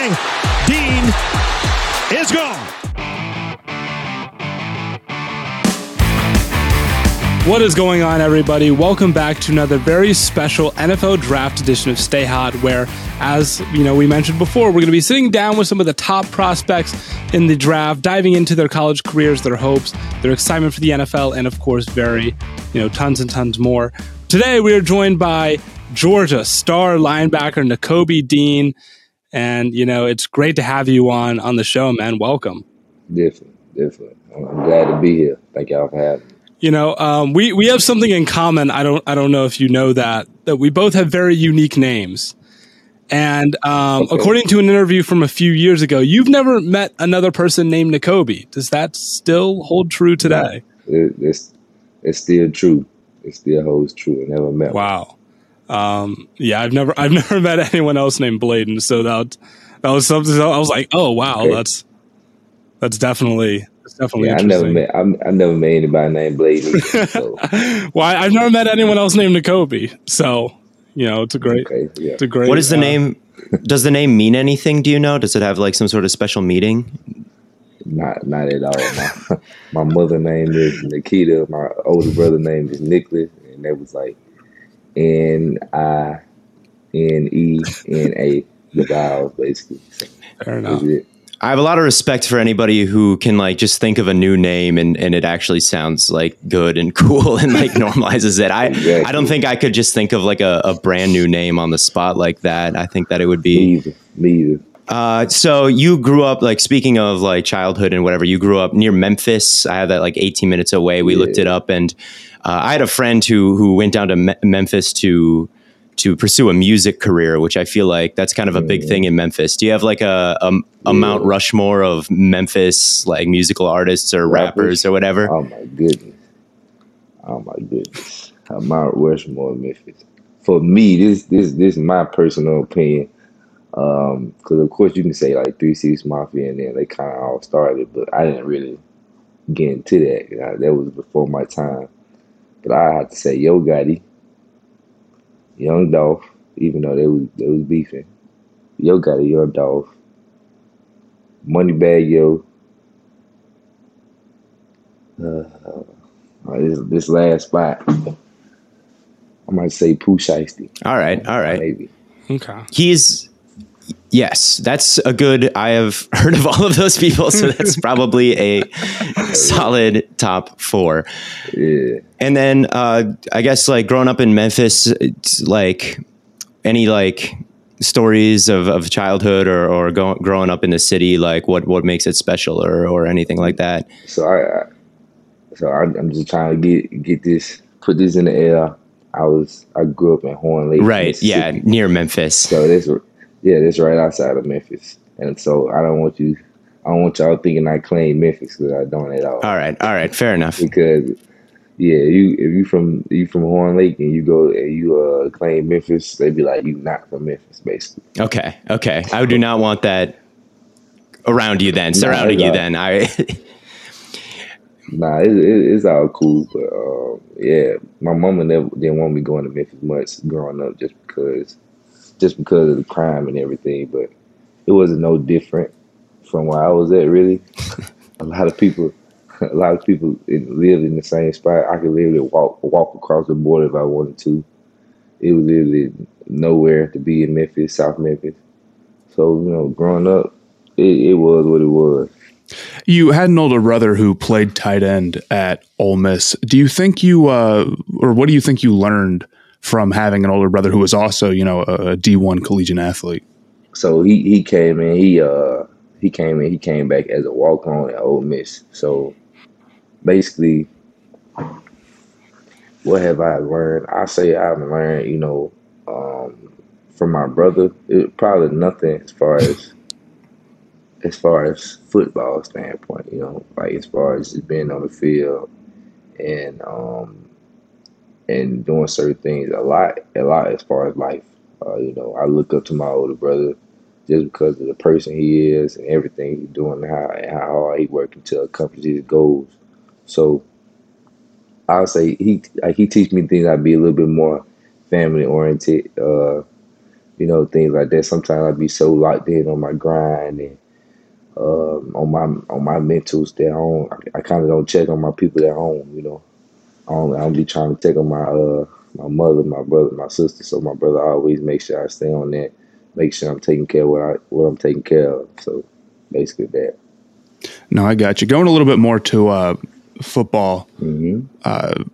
Dean is gone. What is going on, everybody? Welcome back to another very special NFL Draft edition of Stay Hot, where, as you know, we mentioned before, we're going to be sitting down with some of the top prospects in the draft, diving into their college careers, their hopes, their excitement for the NFL, and of course, very, you know, tons and tons more. Today, we are joined by Georgia star linebacker Nakobe Dean, and you know, it's great to have you on on the show, man. Welcome. Definitely, definitely. I'm, glad to be here. Thank y'all for having me. You know, um, we we have something in common. I don't I don't know if you know that that we both have very unique names. And um, Okay. according to an interview from a few years ago, you've never met another person named Nakobe. Does that still hold true today? It, it's it's still true. It still holds true. I never met. one. Wow. Um, yeah, I've never I've never met anyone else named Bladen. So that that was something. I was like, oh wow, Okay. that's that's definitely that's definitely Yeah, I never met. I'm, I never met anybody named Bladen. Either, so well, I- I've never met anyone else named Nakobe. So you know, it's a great okay, yeah. it's a great. What is the uh, name? Does the name mean anything? Do you know? Does it have like some sort of special meaning? Not not at all. My, my mother name is Nikita. My older brother name is Nicholas, and that was like N I N E N A. The vowels, basically. So Fair that's enough. it. I have a lot of respect for anybody who can like just think of a new name and, and it actually sounds like good and cool and like normalizes it. I Exactly. I don't think I could just think of like a, a brand new name on the spot like that. I think that it would Me be either. Me either. Uh, so you grew up like speaking of like childhood and whatever. You grew up near Memphis. I have that like 18 minutes away. We looked it up, and uh, I had a friend who who went down to Me- Memphis to to pursue a music career, which I feel like that's kind of a big thing in Memphis. Do you have like a a, a Mount Rushmore of Memphis like musical artists or rappers, Rappers? or whatever? Oh my goodness. Oh my goodness. Uh, Mount Rushmore, of Memphis. For me, this this this is my personal opinion. Um, because of course you can say like Three Six Mafia and then they kind of all started, but I didn't really get into that. You know, that was before my time. But I have to say Yo Gotti, Young Dolph, even though they was they was beefing. Yo Gotti, Young Dolph, Moneybag Yo, uh, this, this last spot, I might say Pooh Shiesty, all right, all right. maybe. Okay. He's yes, that's a good. I have heard of all of those people, so that's probably a solid top four. Yeah. And then uh, I guess like growing up in Memphis, like any like stories of, of childhood or, or go, growing up in the city, like what, what makes it special or, or anything like that. So I, I so I, I'm just trying to get get this, put this in the air. I was I grew up in Horn Lake, right? Yeah, near Memphis. So that's yeah, that's right outside of Memphis, and so I don't want you. I don't want y'all thinking I claim Memphis because I don't at all. All right, all right, fair enough. because yeah, you if you from you from Horn Lake and you go and you uh claim Memphis, they'd be like you not from Memphis, basically. Okay, okay. I do not want that around you then, surrounding nah, you then. I Nah, it, it, it's all cool, but um, yeah, my mama never didn't want me going to Memphis much growing up, just because, just because of the crime and everything. But it wasn't no different from where I was at. Really, a lot of people, a lot of people lived in the same spot. I could literally walk walk across the border if I wanted to. It was literally nowhere to be in Memphis, South Memphis. So you know, growing up, it, it was what it was. You had an older brother who played tight end at Ole Miss. Do you think you, uh, or what do you think you learned from having an older brother who was also, you know, a D one collegiate athlete? So he he came in. He uh he came in. He came back as a walk on at Ole Miss. So basically, what have I learned? I say I've learned, you know, um, from my brother. It, probably nothing as far as as far as football standpoint, you know, like as far as just being on the field and um and doing certain things a lot, a lot as far as life. Uh, you know, I look up to my older brother just because of the person he is and everything he's doing, how and how hard he working to accomplish his goals. So I'll say he like he teach me things I'd be a little bit more family oriented, uh, you know, things like that. Sometimes I'd be so locked in on my grind and um, on my on my mentals at home. I, I kind of don't check on my people at home. You know, I don't, I don't be trying to take on my uh my mother, my brother, my sister. So my brother always makes sure I stay on that. Make sure I'm taking care of what I what I'm taking care of. So basically that. No, I got you. Going a little bit more to uh, football. Mm-hmm. Uh,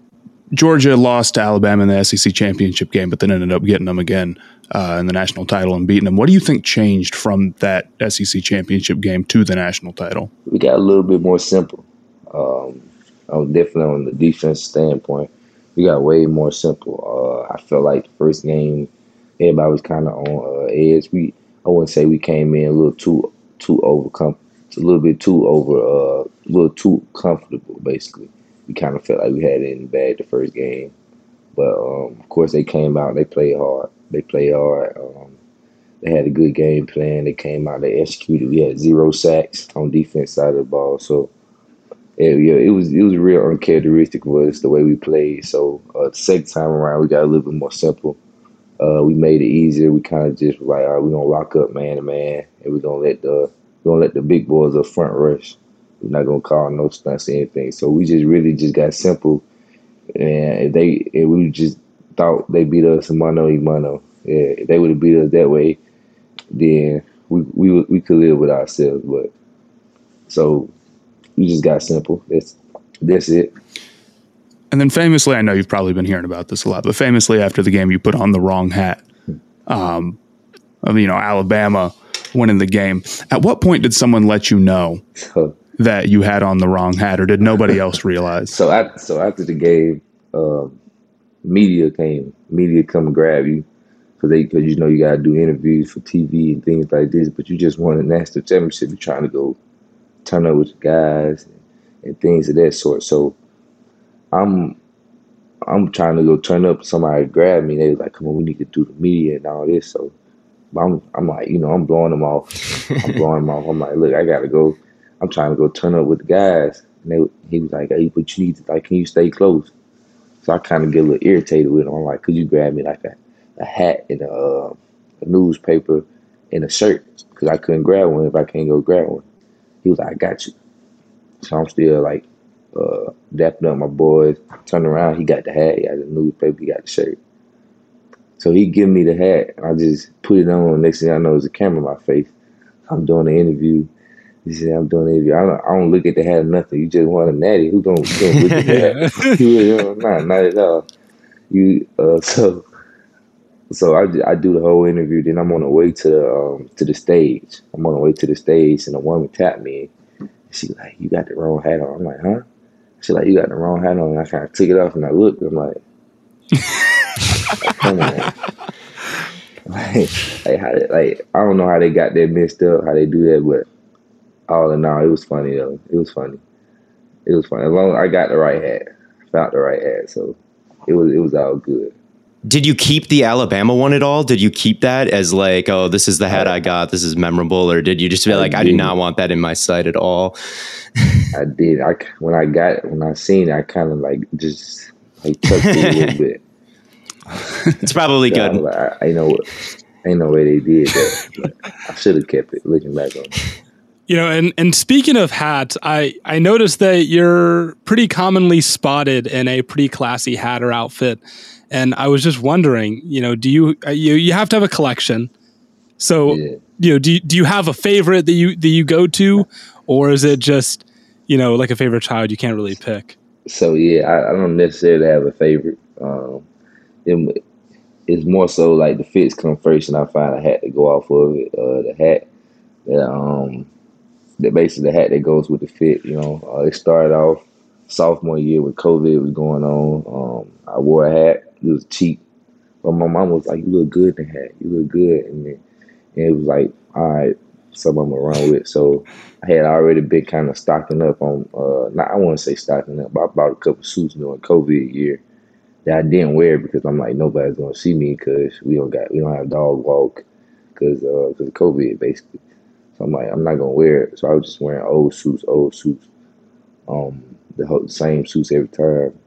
Georgia lost to Alabama in the SEC championship game, but then ended up getting them again uh, in the national title and beating them. What do you think changed from that SEC championship game to the national title? We got a little bit more simple. Um, I'm definitely on the defense standpoint. We got way more simple. Uh, I felt like the first game, everybody was kind of on uh, edge. We, I wouldn't say we came in a little too too overcome, a little bit too over, uh, a little too comfortable. Basically, we kind of felt like we had it in the bag the first game. But um, of course, they came out. They played hard. They played hard. Um, they had a good game plan. They came out. They executed. We had zero sacks on defense side of the ball. So it, yeah, it was it was real uncharacteristic of us the way we played. So uh, the second time around, we got a little bit more simple. Uh, we made it easier. We kind of just like, all right, we're gonna lock up man to man, and we're gonna let the we're gonna let the big boys up front rush. We're not gonna call no stunts or anything. So we just really just got simple and they and we just thought they beat us mano y mano. Yeah, if they would have beat us that way, then we we we could live with ourselves. But so we just got simple. That's that's it. And then famously, I know you've probably been hearing about this a lot, but famously after the game, you put on the wrong hat. Um, of you know Alabama winning the game. At what point did someone let you know that you had on the wrong hat, or did nobody else realize? so after, so after the game, um, media came. Media come and grab you because they because you know you gotta do interviews for TV and things like this. But you just won a national championship. You're trying to go turn up with guys and, things of that sort. So I'm I'm trying to go turn up. Somebody grab me. They was like, "Come on, we need to do the media and all this." So I'm I'm like, you know, I'm blowing them off. I'm blowing them off. I'm like, look, I gotta go. I'm trying to go turn up with the guys. And they, he was like, hey, but you need to, like, can you stay close? So I kind of get a little irritated with him. I'm like, could you grab me like a, a hat and a, uh, a newspaper and a shirt? Because I couldn't grab one if I can't go grab one. He was like, I got you. So I'm still like uh, dapping up my boys. Turn around, he got the hat, he got the newspaper, he got the shirt. So he give me the hat, I just put it on. Next thing I know, there's a camera in my face. I'm doing the interview. He said, I'm doing it. I don't, I don't look at the hat or nothing. You just want a natty. Who don't, don't look at the hat? you know, not, not at all. You, uh, so, so I, I do the whole interview. Then I'm on the way to the, um, to the stage. I'm on the way to the stage and a woman tapped me. She like, you got the wrong hat on. I'm like, huh? She like, you got the wrong hat on. And I kind of took it off and I looked. I'm like, come on. Like, like, how they, like I don't know how they got that messed up, how they do that, but all in all, it was funny though. It was funny. It was funny. As long as I got the right hat, found the right hat, so it was it was all good. Did you keep the Alabama one at all? Did you keep that as like, oh, this is the hat I got, this is memorable, or did you just feel like I do not want that in my sight at all? I did. I when I got it, when I seen it, I kind of like just like touched it a little bit. It's probably So good. was like, I, I know, I know way they did that. I should have kept it. Looking back on, it. You know, and and speaking of hats, I I noticed that you're pretty commonly spotted in a pretty classy hat or outfit, and I was just wondering, you know, do you uh, you you have to have a collection? So Yeah. you know, do you, do you have a favorite that you that you go to, or is it just you know like a favorite child you can't really pick? so yeah, I, I don't necessarily have a favorite. Um, it, it's more so like the fits come first, and I find a hat to go off of it. Uh, the hat that um, that basically the hat that goes with the fit. You know, uh, it started off sophomore year when COVID was going on. Um, I wore a hat. It was cheap, but my mom was like, "You look good in the hat. You look good," and, then, and it was like, "All right." Something I'm around with. So I had already been kind of stocking up on. Uh, not I want to say stocking up, but I bought a couple suits during COVID year that I didn't wear because I'm like nobody's gonna see me because we don't got we don't have dog walk because uh, cause of COVID basically. So I'm like I'm not gonna wear it. So I was just wearing old suits, old suits, um, the whole, same suits every time.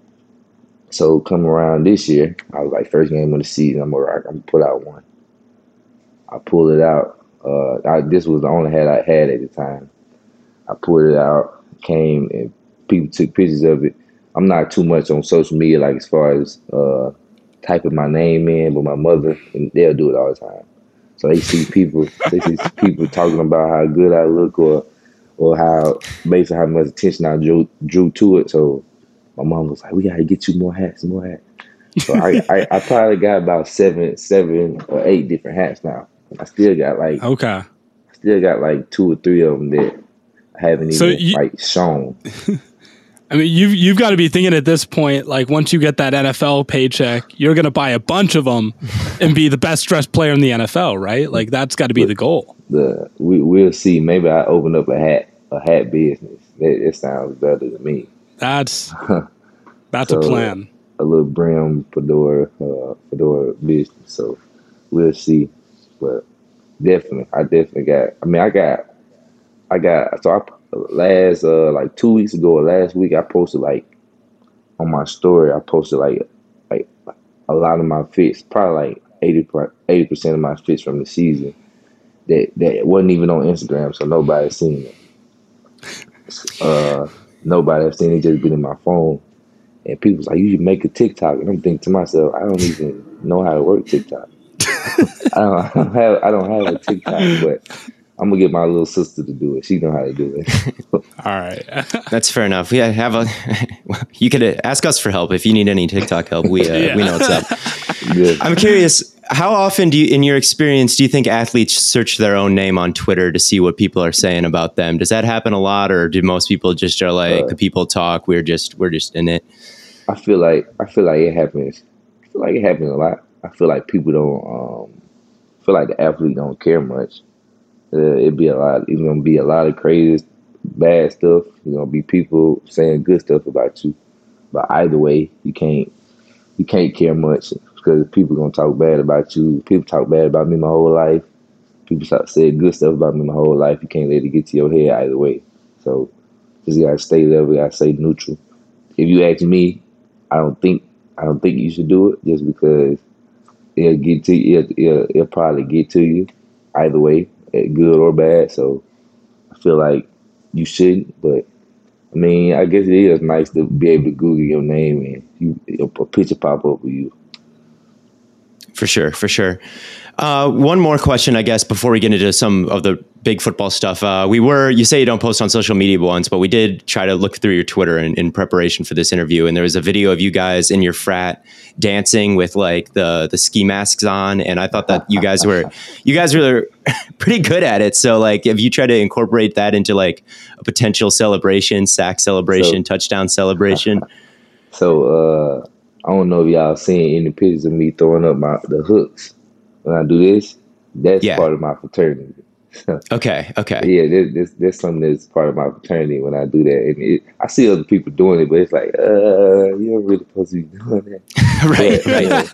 So come around this year, I was like first game of the season. I'm gonna. I'm gonna put out one. I pulled it out. Uh, I, this was the only hat I had at the time. I pulled it out, came and people took pictures of it. I'm not too much on social media, like as far as uh, typing my name in, but my mother and they'll do it all the time. So they see people, they see people talking about how good I look, or or how basically how much attention I drew drew to it. So my mom was like, "We gotta get you more hats, more hats." So I, I, I probably got about seven, seven or eight different hats now. I still got like Okay. still got like two or three of them that I haven't even So you- like shown. I mean, you've you've got to be thinking at this point, like once you get that NFL paycheck, you're going to buy a bunch of them and be the best dressed player in the NFL, right? Like that's got to be the goal. The we we'll see. Maybe I open up a hat a hat business. It, it sounds better to me. That's that's So- a plan. A little brim fedora uh, fedora business. So we'll see. But definitely, I definitely got. I mean, I got. I got. So I last uh like two weeks ago or last week I posted like on my story. I posted like like a lot of my fits, probably like 80 percent of my fits from the season that that wasn't even on Instagram, so nobody seen it. Uh, nobody have seen it. Just been in my phone, and people's like, "You should make a TikTok." And I'm thinking to myself, I don't even know how to work TikTok. I, don't, I don't have I don't have a TikTok, but I'm gonna get my little sister to do it. She know how to do it. All right. That's fair enough. Yeah, have a. you could uh, ask us for help if you need any TikTok help. We uh, Yeah. we know what's up. Good. I'm curious. How often do you, in your experience, do you think athletes search their own name on Twitter to see what people are saying about them? Does that happen a lot, or do most people just are like the people talk? We're just we're just in it. I feel like I feel like it happens. I feel like it happens a lot. I feel like people don't. Um, feel like the athlete don't care much. Uh, it'd be a lot. It's gonna be a lot of crazy, bad stuff. It's gonna be people saying good stuff about you. But either way, you can't. You can't care much because people gonna talk bad about you. People talk bad about me my whole life. People talk, say good stuff about me my whole life. You can't let it get to your head either way. So just gotta stay level. Gotta stay neutral. If you ask me, I don't think I don't think you should do it just because it'll get to. It'll, it'll, it'll probably get to you either way, eh, good or bad. So I feel like you shouldn't. But I mean, I guess it is nice to be able to Google your name and you a picture pop up of you. For sure, for sure. Uh, one more question, I guess, before we get into some of the big football stuff. Uh, we were, you say you don't post on social media once, but we did try to look through your Twitter in, in preparation for this interview, and there was a video of you guys in your frat dancing with like the the ski masks on, and I thought that you guys were, you guys were pretty good at it. So, like, have you tried to incorporate that into like a potential celebration, sack celebration, So- touchdown celebration? So uh, I don't know if y'all seen any pictures of me throwing up my the hooks when I do this. That's Yeah. part of my fraternity. Okay, okay. Yeah, there's, there's, there's something that's part of my fraternity when I do that. And it, I see other people doing it, but it's like, uh, you're really supposed to be doing that. right, But, right. uh,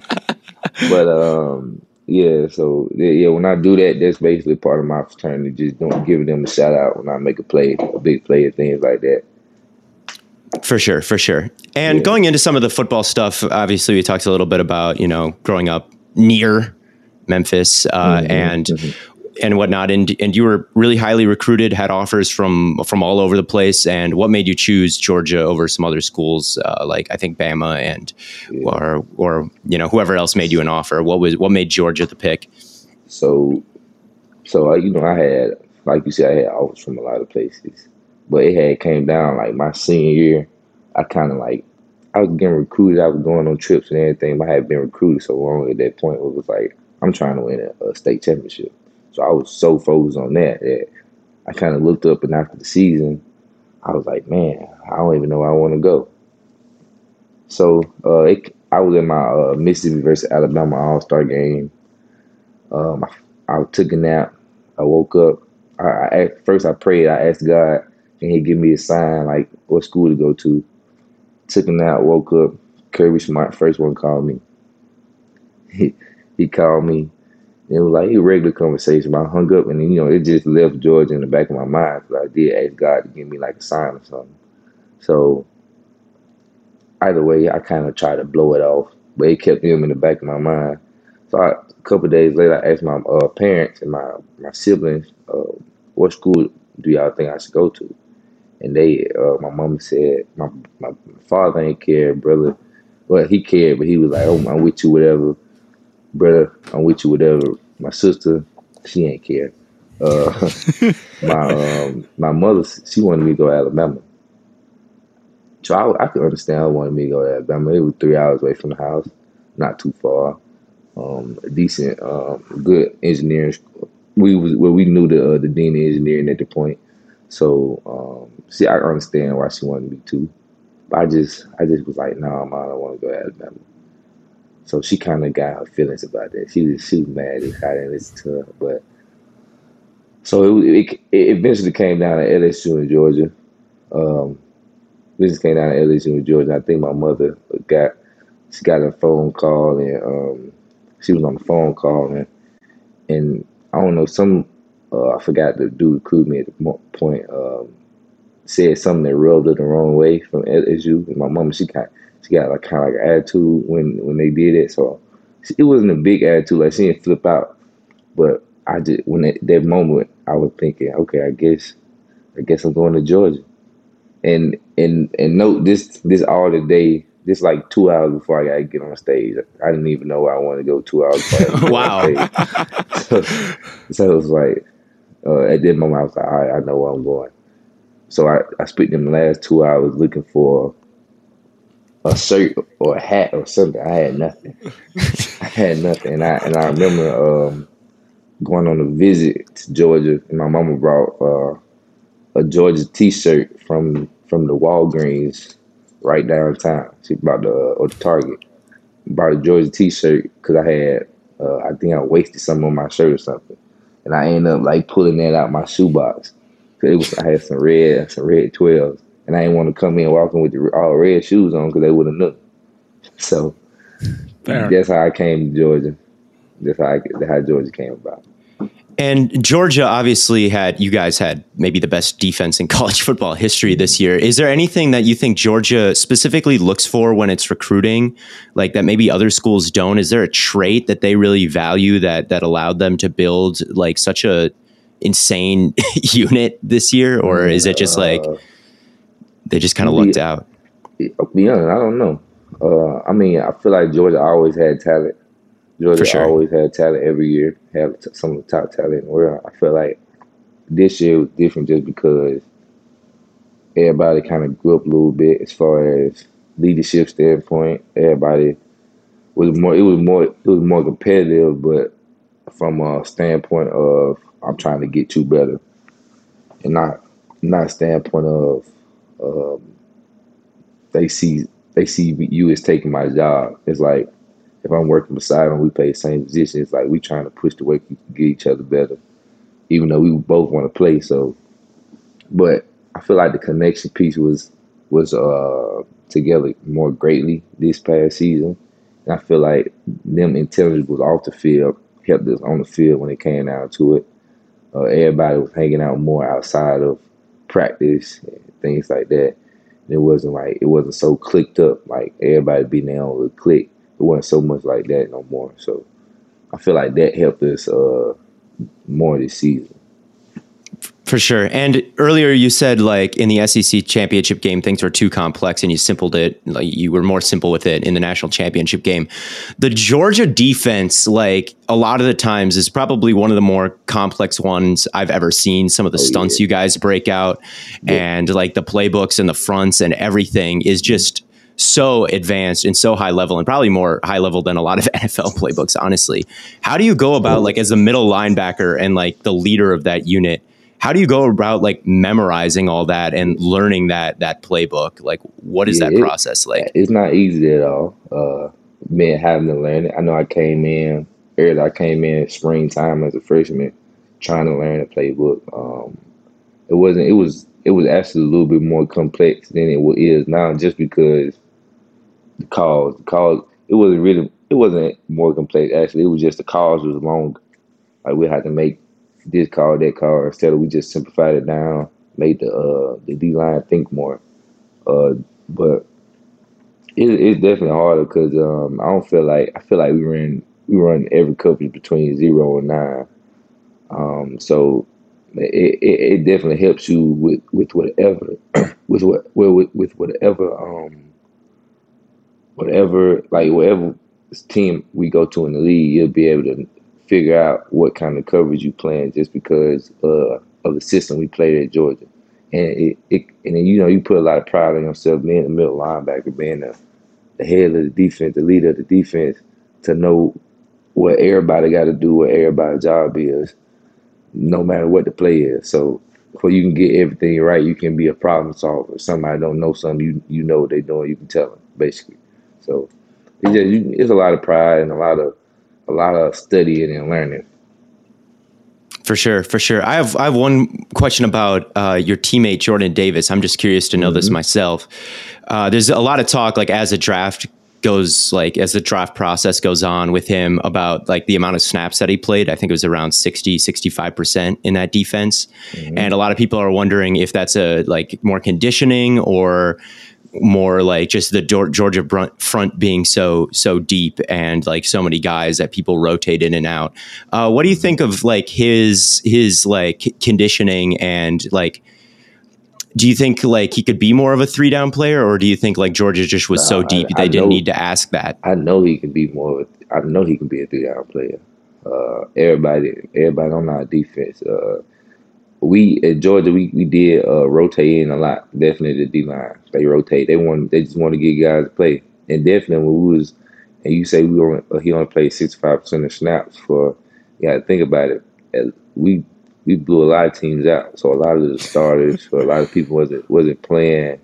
but um, yeah. So yeah, yeah, when I do that, that's basically part of my fraternity. Just doing, giving them a shout out when I make a play, a big play, and things like that. For sure, for sure. And Yeah. going into some of the football stuff, obviously we talked a little bit about you know growing up near Memphis uh, Mm-hmm, and and whatnot, and and you were really highly recruited, had offers from from all over the place. And what made you choose Georgia over some other schools uh, like I think Bama and or or you know whoever else made you an offer? What was what made Georgia the pick? So, so uh, you know, I had, like you said, I had offers from a lot of places, but it had came down like my senior year. I kind of like, I was getting recruited. I was going on trips and everything. But I had been recruited so long at that point. It was like I'm trying to win a, a state championship. So I was so focused on that that I kind of looked up and after the season, I was like, man, I don't even know where I want to go. So uh, it, I was in my uh, Mississippi versus Alabama All Star game. Um, I, I took a nap. I woke up. I, I first I prayed. I asked God, and He give me a sign like what school to go to. Took him out, Woke up. Kirby Smart first one called me. He he called me. It was like a regular conversation. I hung up, and you know it just left Georgia in the back of my mind because I did ask God to give me like a sign or something. So either way, I kind of tried to blow it off, but it kept him in the back of my mind. So I, a couple days later, I asked my uh, parents and my my siblings, uh, "What school do y'all think I should go to?" And they, uh, my mama said, my my father ain't care, brother. Well, he cared, but he was like, "Oh, I'm with you, whatever." Brother, I'm with you, whatever. My sister, she ain't care. Uh, my um, my mother, she wanted me to go to Alabama. So I, I could understand her wanting me to go to Alabama. It was three hours away from the house, not too far. Um, decent, um, good engineering. school. We was well, we knew the uh, the dean of engineering at the point, so um, see, I understand why she wanted me to. But I just, I just was like, no, nah, I don't want to go to Alabama. So she kind of got her feelings about that. She was, she was mad that I didn't listen to her, but so it, it, it eventually came down to LSU in Georgia. Um, business came down to LSU in Georgia. I think my mother got she got a phone call and um, she was on the phone call and and I don't know some uh, I forgot the dude recruit me at the point um, said something that rubbed her the wrong way from LSU. And my mama she got she got like kind of like an attitude when when they did it. So it wasn't a big attitude like she didn't flip out, but I just when that, that moment I was thinking, okay, I guess I guess I'm going to Georgia and and and note this this all the day this like two hours before I gotta get on stage. I didn't even know where I wanted to go two hours before I had to get Wow. so, so it was like uh, at that moment I was like, all right, I know where I'm going. So I, I spent them the last two hours looking for a shirt or a hat or something. I had nothing. I had nothing. And I and I remember um, going on a visit to Georgia and my mama brought uh, a Georgia T-shirt from from the Walgreens right downtown. She bought the or the Target. Bought a Georgia T-shirt because I had uh, I think I wasted some on my shirt or something, and I ended up like pulling that out my shoebox. 'Cause it was I had some red some red twelves, and I didn't want to come in walking with the all red shoes on because they would have known. So Fair. that's how I came to Georgia. That's how I, that's how Georgia came about. And Georgia obviously had you guys had maybe the best defense in college football history this year. Is there anything that you think Georgia specifically looks for when it's recruiting, like that maybe other schools don't? Is there a trait that they really value that that allowed them to build like such a insane unit this year, or is it just like Uh, they just kind of lucked out? Honest, I don't know. Uh, I mean, I feel like Georgia always had talent. Georgia sure. always had talent every year. had some of the top talent in the world. I feel like this year was different just because everybody kind of grew up a little bit as far as leadership standpoint. Everybody was more. It was more. It was more competitive, but from a standpoint of I'm trying to get you better, and not not standpoint of um, they see they see you as taking my job. It's like if I'm working beside him, we play the same position. It's like we trying to push the way to get each other better, even though we both want to play. So, but I feel like the connection piece was was uh together more greatly this past season. And I feel like them intelligences off the field helped us on the field when it came down to it. Uh, everybody was hanging out more outside of practice things like that. And it wasn't like it wasn't so clicked up like everybody being there on the click. It wasn't so much like that no more. So I feel like that helped us uh, more this season. For sure. And earlier you said like in the SEC championship game things were too complex and you simpled it like you were more simple with it in the national championship game. The Georgia defense like a lot of the times is probably one of the more complex ones I've ever seen. Some of the oh, stunts yeah. you guys break out yeah. and like the playbooks and the fronts and everything is just so advanced and so high level and probably more high level than a lot of NFL playbooks honestly. How do you go about like as a middle linebacker and like the leader of that unit? how do you go about like memorizing all that and learning that that playbook like what is yeah, that process like it's not easy at all uh me having to learn it i know i came in early i came in springtime as a freshman trying to learn the playbook um it wasn't it was it was actually a little bit more complex than it is now just because the calls the calls it wasn't really it wasn't more complex actually it was just the calls was long like we had to make this call, that call. Instead of we just simplified it down, made the uh, the D line think more. Uh, but it, it's definitely harder because um, I don't feel like I feel like we run we run every coverage between zero and nine. Um, so it, it, it, definitely helps you with, with whatever with what well with, with whatever um whatever like whatever team we go to in the league, you'll be able to figure out what kind of coverage you plan just because uh, of the system we played at Georgia. And it, it and then, you know you put a lot of pride on yourself being the middle linebacker, being the, the head of the defense, the leader of the defense, to know what everybody got to do, what everybody's job is, no matter what the play is. So before you can get everything right, you can be a problem solver. Somebody don't know something, you you know what they're doing, you can tell them basically. So it's, just, you, it's a lot of pride and a lot of a lot of studying and learning. For sure, for sure. I have I have one question about uh, your teammate Jordan Davis. I'm just curious to know mm-hmm. this myself. Uh, there's a lot of talk, like as a draft goes, like as the draft process goes on with him about like the amount of snaps that he played. I think it was around 60, 65 percent in that defense, mm-hmm. and a lot of people are wondering if that's a like more conditioning or more like just the Georgia front being so so deep and like so many guys that people rotate in and out. Uh, what do you think of like his his like conditioning and like? Do you think like he could be more of a three down player, or do you think like Georgia just was so deep I, they I didn't need to ask that? I know he can be more. I know he can be a three down player. Uh, everybody, everybody on our defense. Uh, we at Georgia we, we did uh, rotate in a lot. Definitely the D line. They rotate. They want they just want to get guys to play. And definitely when we was and you say we only, uh, he only played sixty five percent of snaps for you got to think about it. We we blew a lot of teams out. So a lot of the starters for a lot of people wasn't wasn't playing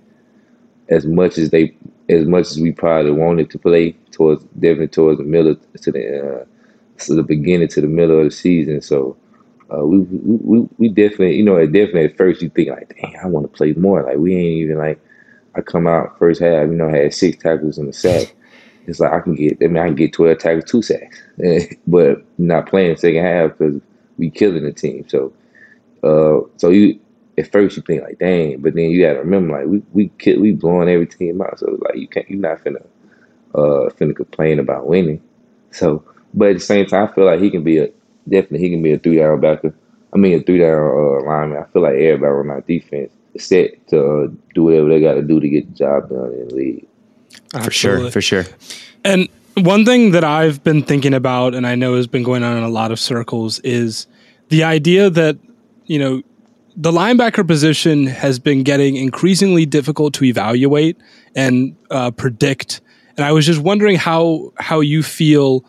as much as they as much as we probably wanted to play towards definitely towards the middle to the uh, to the beginning to the middle of the season. So uh, we, we we definitely you know at definitely at first you think like dang I want to play more. Like we ain't even like I come out first half you know had six tackles in the sack. It's like I can get I mean I can get twelve tackles two sacks. But not playing second half because we killing the team. So uh so you at first you think like dang but then you gotta remember like we we kill, we blowing every team out. So like you can't you're not finna uh finna complain about winning. So but at the same time I feel like he can be a definitely he can be a three down backer. I mean, a three down uh, lineman. I feel like everybody on our defense is set to uh, do whatever they got to do to get the job done in the league. For sure, for sure. And one thing that I've been thinking about, and I know has been going on in a lot of circles, is the idea that you know the linebacker position has been getting increasingly difficult to evaluate and uh, predict. And I was just wondering how how you feel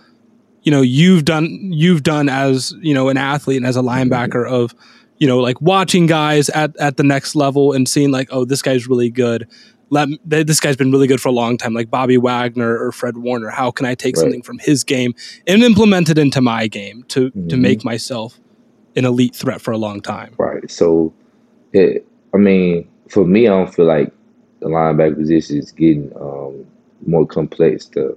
you know you've done you've done as you know an athlete and as a linebacker of you know like watching guys at at the next level and seeing like oh this guy's really good let this guy's been really good for a long time, like Bobby Wagner or Fred Warner. How can I take right. something from his game and implement it into my game to mm-hmm. to make myself an elite threat for a long time? Right. So, it, I mean, for me, I don't feel like the linebacker position is getting um, more complex to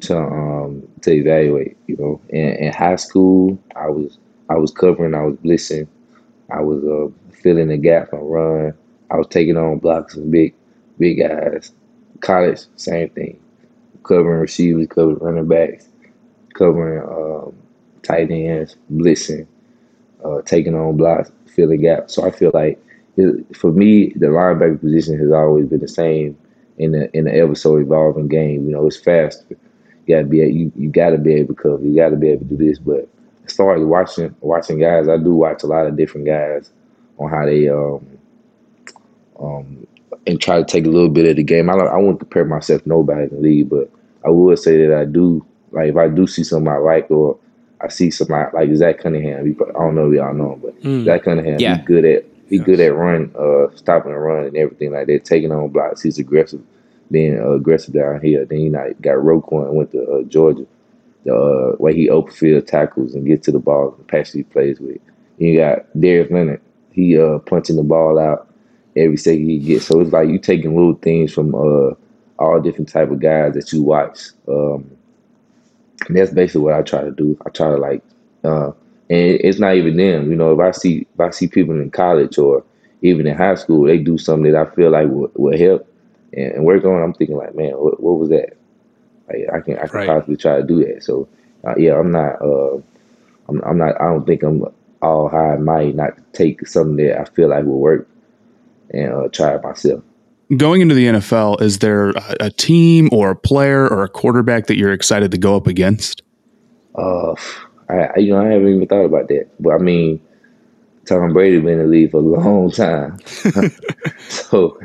to um, to evaluate. You know, in, in, high school, I was I was covering, I was blitzing, I was uh, filling the gap and run. I was taking on blocks of big big guys. College, same thing. Covering receivers, covering running backs, covering um, tight ends, blitzing, uh, taking on blocks, filling gaps. So I feel like it, for me, the linebacker position has always been the same in the in the ever so evolving game. You know, it's faster. You gotta be you you gotta be able to cover. You gotta be able to do this. But as far as watching watching guys, I do watch a lot of different guys on how they um um and try to take a little bit of the game. I I won't compare myself to nobody in the league, but I would say that I do like if I do see somebody I like or I see somebody like Zach Cunningham. I don't know if y'all know him, but mm. Zach Cunningham, yeah. he's good at he's yes. good at run, uh, stopping the run and everything like that, taking on blocks. He's aggressive, being uh, aggressive down here. Then he like, got Roquan went to uh, Georgia. The uh, way he open field tackles and get to the ball and pass he plays with. And you got Darius Leonard. He uh punching the ball out every second he gets. So it's like you taking little things from uh, all different type of guys that you watch. Um, and that's basically what I try to do. I try to like, uh, and it's not even them. You know, if I see if I see people in college or even in high school, they do something that I feel like will, will help and, and, work on. I'm thinking like, man, what, what was that? Like, I can I can right. possibly try to do that. So uh, yeah, I'm not. Uh, I'm, I'm not. I don't think I'm all high and mighty not to take something that I feel like will work and uh, try it myself. Going into the NFL, is there a, a, team or a player or a quarterback that you're excited to go up against? Uh, I you know I haven't even thought about that, but I mean, Tom Brady been in the league for a long time, so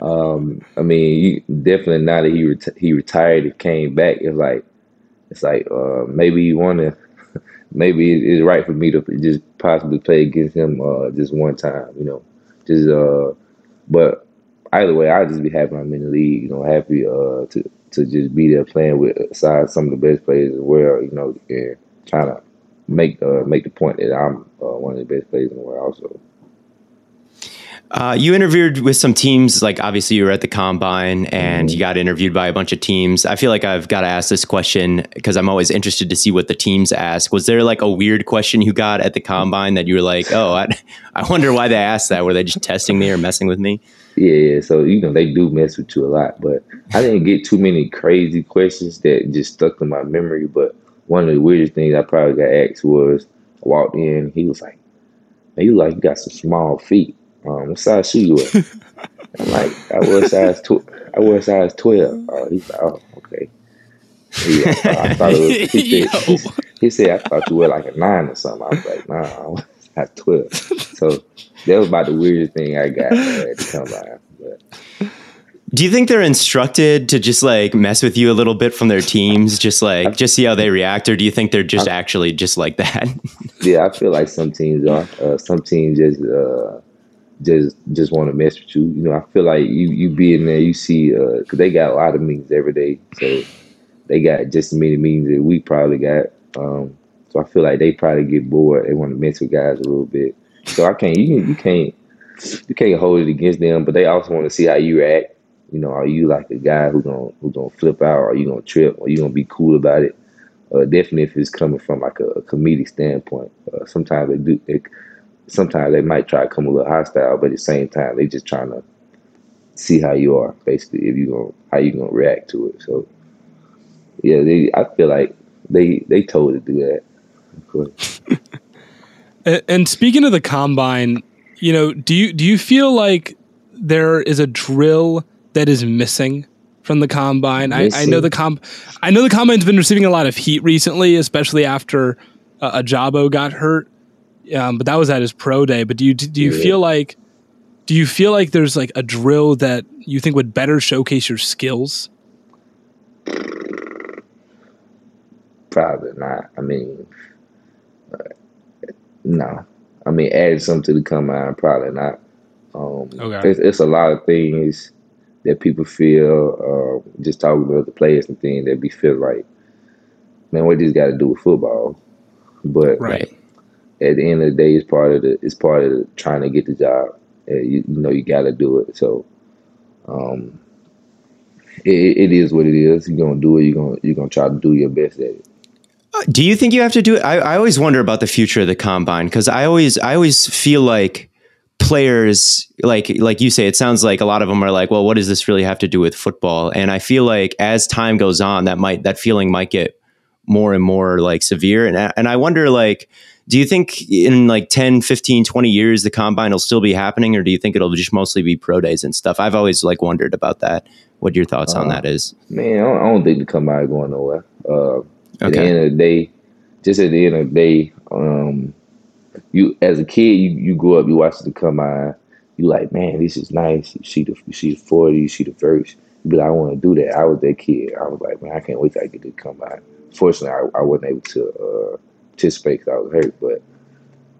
um, I mean, definitely now that he reti- he retired and came back, it's like it's like uh, maybe you want to, maybe it's right for me to just possibly play against him uh, just one time, you know just uh, but either way, I just be happy I'm in the league. You know, happy uh to to just be there playing with aside some of the best players in the world. You know, and trying to make uh make the point that I'm uh, one of the best players in the world also. Uh, you interviewed with some teams, like obviously you were at the combine and mm-hmm. you got interviewed by a bunch of teams. I feel like I've got to ask this question because I'm always interested to see what the teams ask. Was there like a weird question you got at the combine that you were like, oh, I, I wonder why they asked that? Were they just testing me or messing with me? Yeah, yeah. So, you know, they do mess with you a lot, but I didn't get too many crazy questions that just stuck in my memory. But one of the weirdest things I probably got asked was I walked in, he was like, man, you like you got some small feet um, what size shoe you wear? I'm like, I wear size tw- I wear size twelve. Oh, he's like, oh, okay. Yeah, I, thought it was. He said, he, he, said, I thought you were like a nine or something. I was like, nah, I was size twelve. So that was about the weirdest thing I got uh, to come by. But do you think they're instructed to just like mess with you a little bit from their teams, just like just see how they react, or do you think they're just actually just like that? yeah, I feel like some teams are. Uh, some teams just uh, just just want to mess with you. You know, I feel like you you be in there, you see, because uh, they got a lot of meetings every day, so they got just as many meetings that we probably got. Um, so I feel like they probably get bored. They want to mess with guys a little bit. So I can't you you can't you can't hold it against them, but they also want to see how you react. You know, are you like a guy who gonna who gonna flip out? Are you gonna trip? Are you gonna be cool about it? Uh, definitely, if it's coming from like a, a comedic standpoint, uh, sometimes they do. They, sometimes they might try to come a little hostile, but at the same time, they just trying to see how you are, basically, if you going how you gonna react to it. So, yeah, they, I feel like they they told to do that. Of and, and speaking of the combine, you know, do you do you feel like there is a drill that is missing from the combine? I, I, know the com, I know the combine's been receiving a lot of heat recently, especially after uh, Ojabo got hurt um, but that was at his pro day. But do you do you yeah. feel like do you feel like there's like a drill that you think would better showcase your skills? Probably not. I mean, uh, no. I mean, adding something to the combine, probably not. Um, okay. it's, it's, a lot of things that people feel, uh, just talking to other players and things, that be feel like, man, what these got to do with football? But Right. At the end of the day, it's part of the it's part of the, trying to get the job. Uh, you, you know, you got to do it. So, um, it, it is what it is. You're gonna do it. You're gonna you're gonna try to do your best at it. Do you think you have to do it? I, I always wonder about the future of the combine because I always I always feel like players like like you say it sounds like a lot of them are like well what does this really have to do with football and i feel like as time goes on that might that feeling might get more and more like severe and and i wonder like do you think in like 10 15 20 years the combine will still be happening or do you think it'll just mostly be pro days and stuff i've always like wondered about that what your thoughts on that is Man, I don't, I don't think the combine going nowhere. Uh, At the end of the day, just at the end of the day, um, you as a kid, you, you grew up, you watch the combine, you like, man, this is nice. You see the you see the forty, you see the first. You be like, I want to do that. I was that kid. I was like, man, I can't wait till I get to the combine. Fortunately, I, I wasn't able to uh, participate because I was hurt. But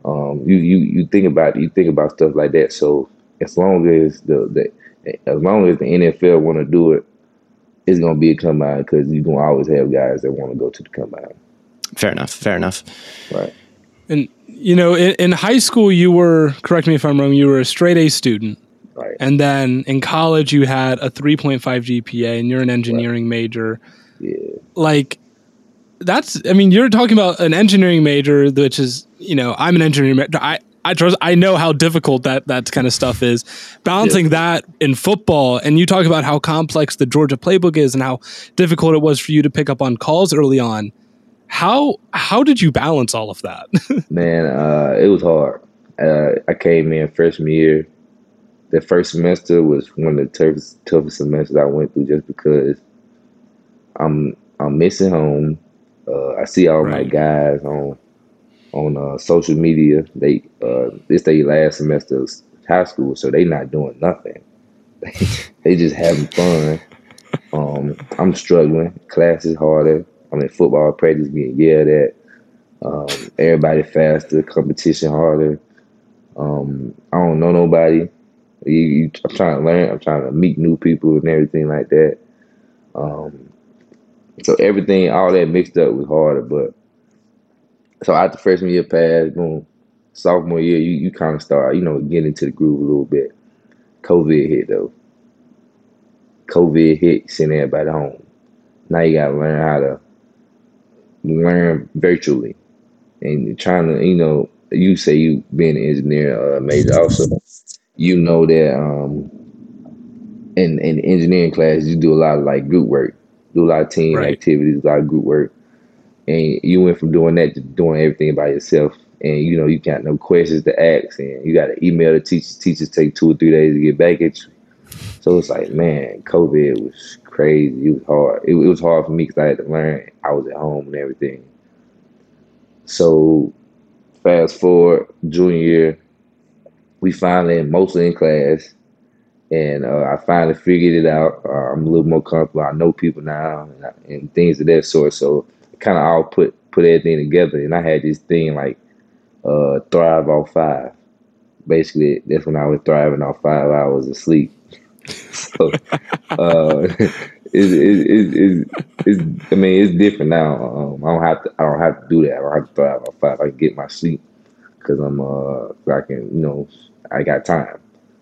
um, you you you think about you think about stuff like that. So as long as the, the as long as the NFL want to do it, it's gonna be a combine because you're gonna always have guys that want to go to the combine, fair enough fair enough right? And you know, in, in high school, you were correct me if I'm wrong. You were a straight A student, Right. and then in college, you had a 3.5 GPA, and you're an engineering major. Yeah. Like, that's. I mean, you're talking about an engineering major, which is, you know, I'm an engineering major. I I trust. I know how difficult that that kind of stuff is. Balancing that in football, and you talk about how complex the Georgia playbook is, and how difficult it was for you to pick up on calls early on. How how did you balance all of that? Man, uh, it was hard. Uh, I came in freshman year. The first semester was one of the toughest, toughest semesters I went through, just because I'm I'm missing home. Uh, I see all my guys on on uh, social media. They uh, this their last semester of high school, so they not doing nothing. they just having fun. Um, I'm struggling. Class is harder. I'm in football practice getting yelled at. Um, everybody faster, competition harder. Um, I don't know nobody. You, you, I'm trying to learn. I'm trying to meet new people and everything like that. Um, so everything, all that mixed up was harder. But so after freshman year passed, boom, sophomore year, you, you kind of start, you know, getting into the groove a little bit. COVID hit though. COVID hit, sending everybody home. Now you gotta learn how to learn virtually and trying to, you know, you say you being an engineer uh, major also, you know that um in in engineering class you do a lot of like group work, do a lot of team Right. activities, a lot of group work, and you went from doing that to doing everything by yourself. And you know you got no questions to ask, and you got to email the teachers. Teachers take two or three days to get back at you. So it's like, man, COVID was crazy. It was hard. It, it was hard for me because I had to learn. I was at home and everything. So fast forward junior year, we finally mostly in class, and uh, I finally figured it out. Uh, I'm a little more comfortable. I know people now and, I- and things of that sort. So kind of all put put everything together, and I had this thing like uh, thrive off five. Basically, that's when I was thriving off five hours of sleep. so uh, it's, it's, it's, it's, I mean, it's different now. Um, I don't have to. I don't have to do that. I don't have to thrive off five. I can get my sleep because I'm. Uh, I can. You know, I got time.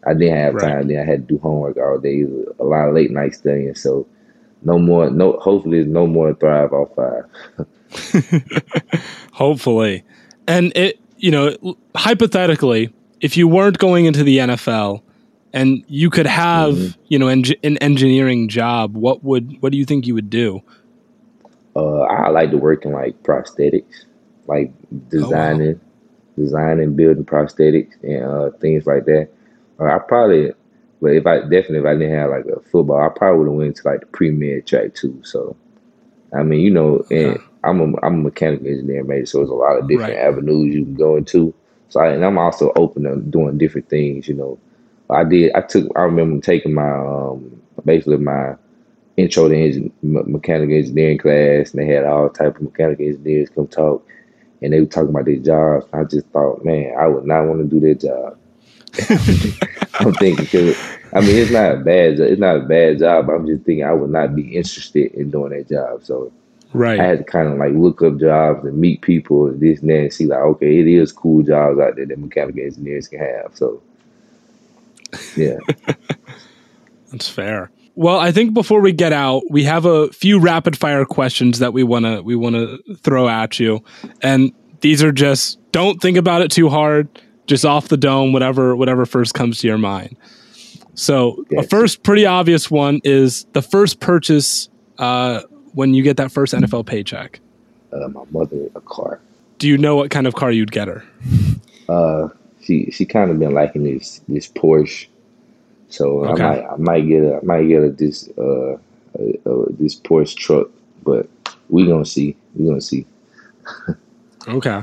I didn't have Right. time. Then I had to do homework all day. A lot of late night studying. So no more. No. Hopefully, there's no more thrive off five. Hopefully. And it, you know, hypothetically, if you weren't going into the NFL and you could have, Mm-hmm. you know, eng- an engineering job, what would what do you think you would do? Uh, I like to work in like prosthetics, like designing, designing, building prosthetics and uh, things like that. Uh, I probably, but if I definitely if I didn't have like a football, I probably would have went to like the pre-med track too. So, I mean, you know, and I'm a I'm a mechanical engineer major, so there's a lot of different Right. avenues you can go into. So, I, and I'm also open to doing different things. You know, I did. I took. I remember taking my um basically my intro to engine, me- mechanical engineering class, and they had all type of mechanical engineers come talk, and they were talking about their jobs. I just thought, man, I would not want to do that job. I'm thinking because I mean, it's not a bad. It's not a bad job. I'm just thinking I would not be interested in doing that job. So Right. I had to kind of like look up jobs and meet people and this and that and see like, okay, it is cool jobs out there that mechanical engineers can have. So yeah, That's fair. Well, I think before we get out, we have a few rapid fire questions that we want to we want to throw at you. And these are just don't think about it too hard, just off the dome whatever whatever first comes to your mind. So, a first pretty obvious one is the first purchase uh, when you get that first NFL paycheck. uh, my mother a car. Do you know what kind of car you'd get her? Uh, she she kind of been liking this this Porsche, so Okay. I might I might get a I might get a this uh, uh, uh this Porsche truck, but we gonna see we gonna see. Okay.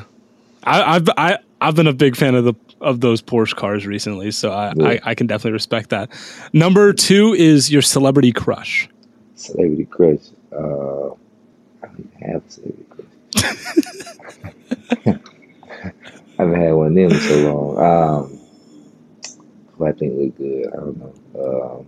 I, I've I, I've been a big fan of the of those Porsche cars recently, so I, Yeah. I, I can definitely respect that. Number two is your celebrity crush. Celebrity crush. Uh, I don't even have a celebrity crush. I haven't had one of them in so long. Um, who I think look good. I don't know. Um,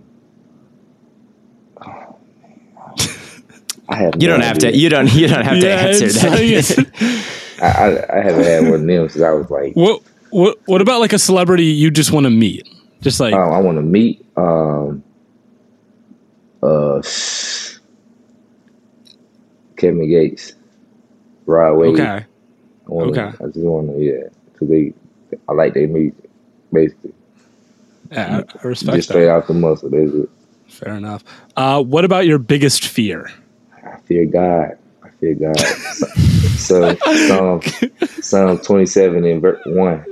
I have. You no don't have to. You don't. You don't have to answer that. I, I, haven't had one of them since I was like. what what what about like a celebrity you just want to meet? Just like Um, I want to meet. Um, uh, Kevin Gates, Rod Wave. okay, I wanna, okay. I just want to, yeah, because they, I like their music, basically. yeah, I respect just straight that. out the muscle. That's it. Fair enough. Uh, what about your biggest fear? I fear God. I fear God. so, Psalm, Psalm 27 and ver- 1.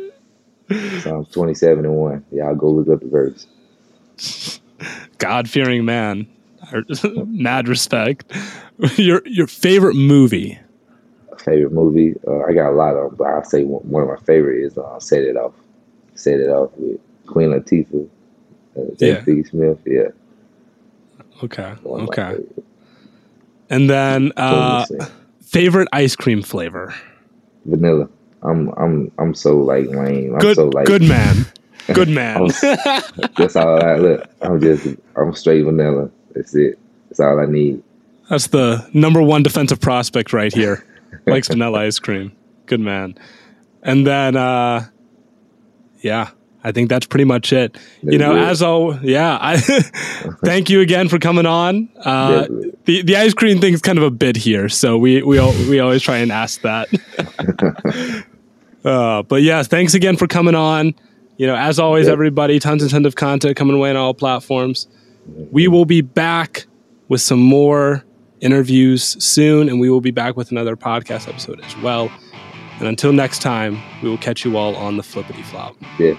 Psalm 27 and 1. Y'all go look up the verse. God fearing man. Mad respect. Your your favorite movie. Favorite movie? Uh, I got a lot of them, but I'll say one, one of my favorite is uh, Set It Off. Set It Off with Queen Latifah, uh, Yeah. J.P. Smith. Yeah. Okay, one okay. And then uh. Favorite ice cream flavor. Vanilla. I'm I'm I'm so like lame. I'm Good, so like good man. Good man. That's all I look. I'm just I'm straight vanilla. That's it. That's all I need. That's the number one defensive prospect right here. Likes vanilla ice cream. Good man. And then, uh, yeah, I think that's pretty much it. you know, it. as all, yeah, I thank you again for coming on. Uh, the the ice cream thing's kind of a bit here, so we we all, we always try and ask that. uh, but yeah, thanks again for coming on. You know, as always, everybody, tons and tons of content coming away on all platforms. We will be back with some more interviews soon, and we will be back with another podcast episode as well. And until next time, we will catch you all on the flippity flop. Yeah.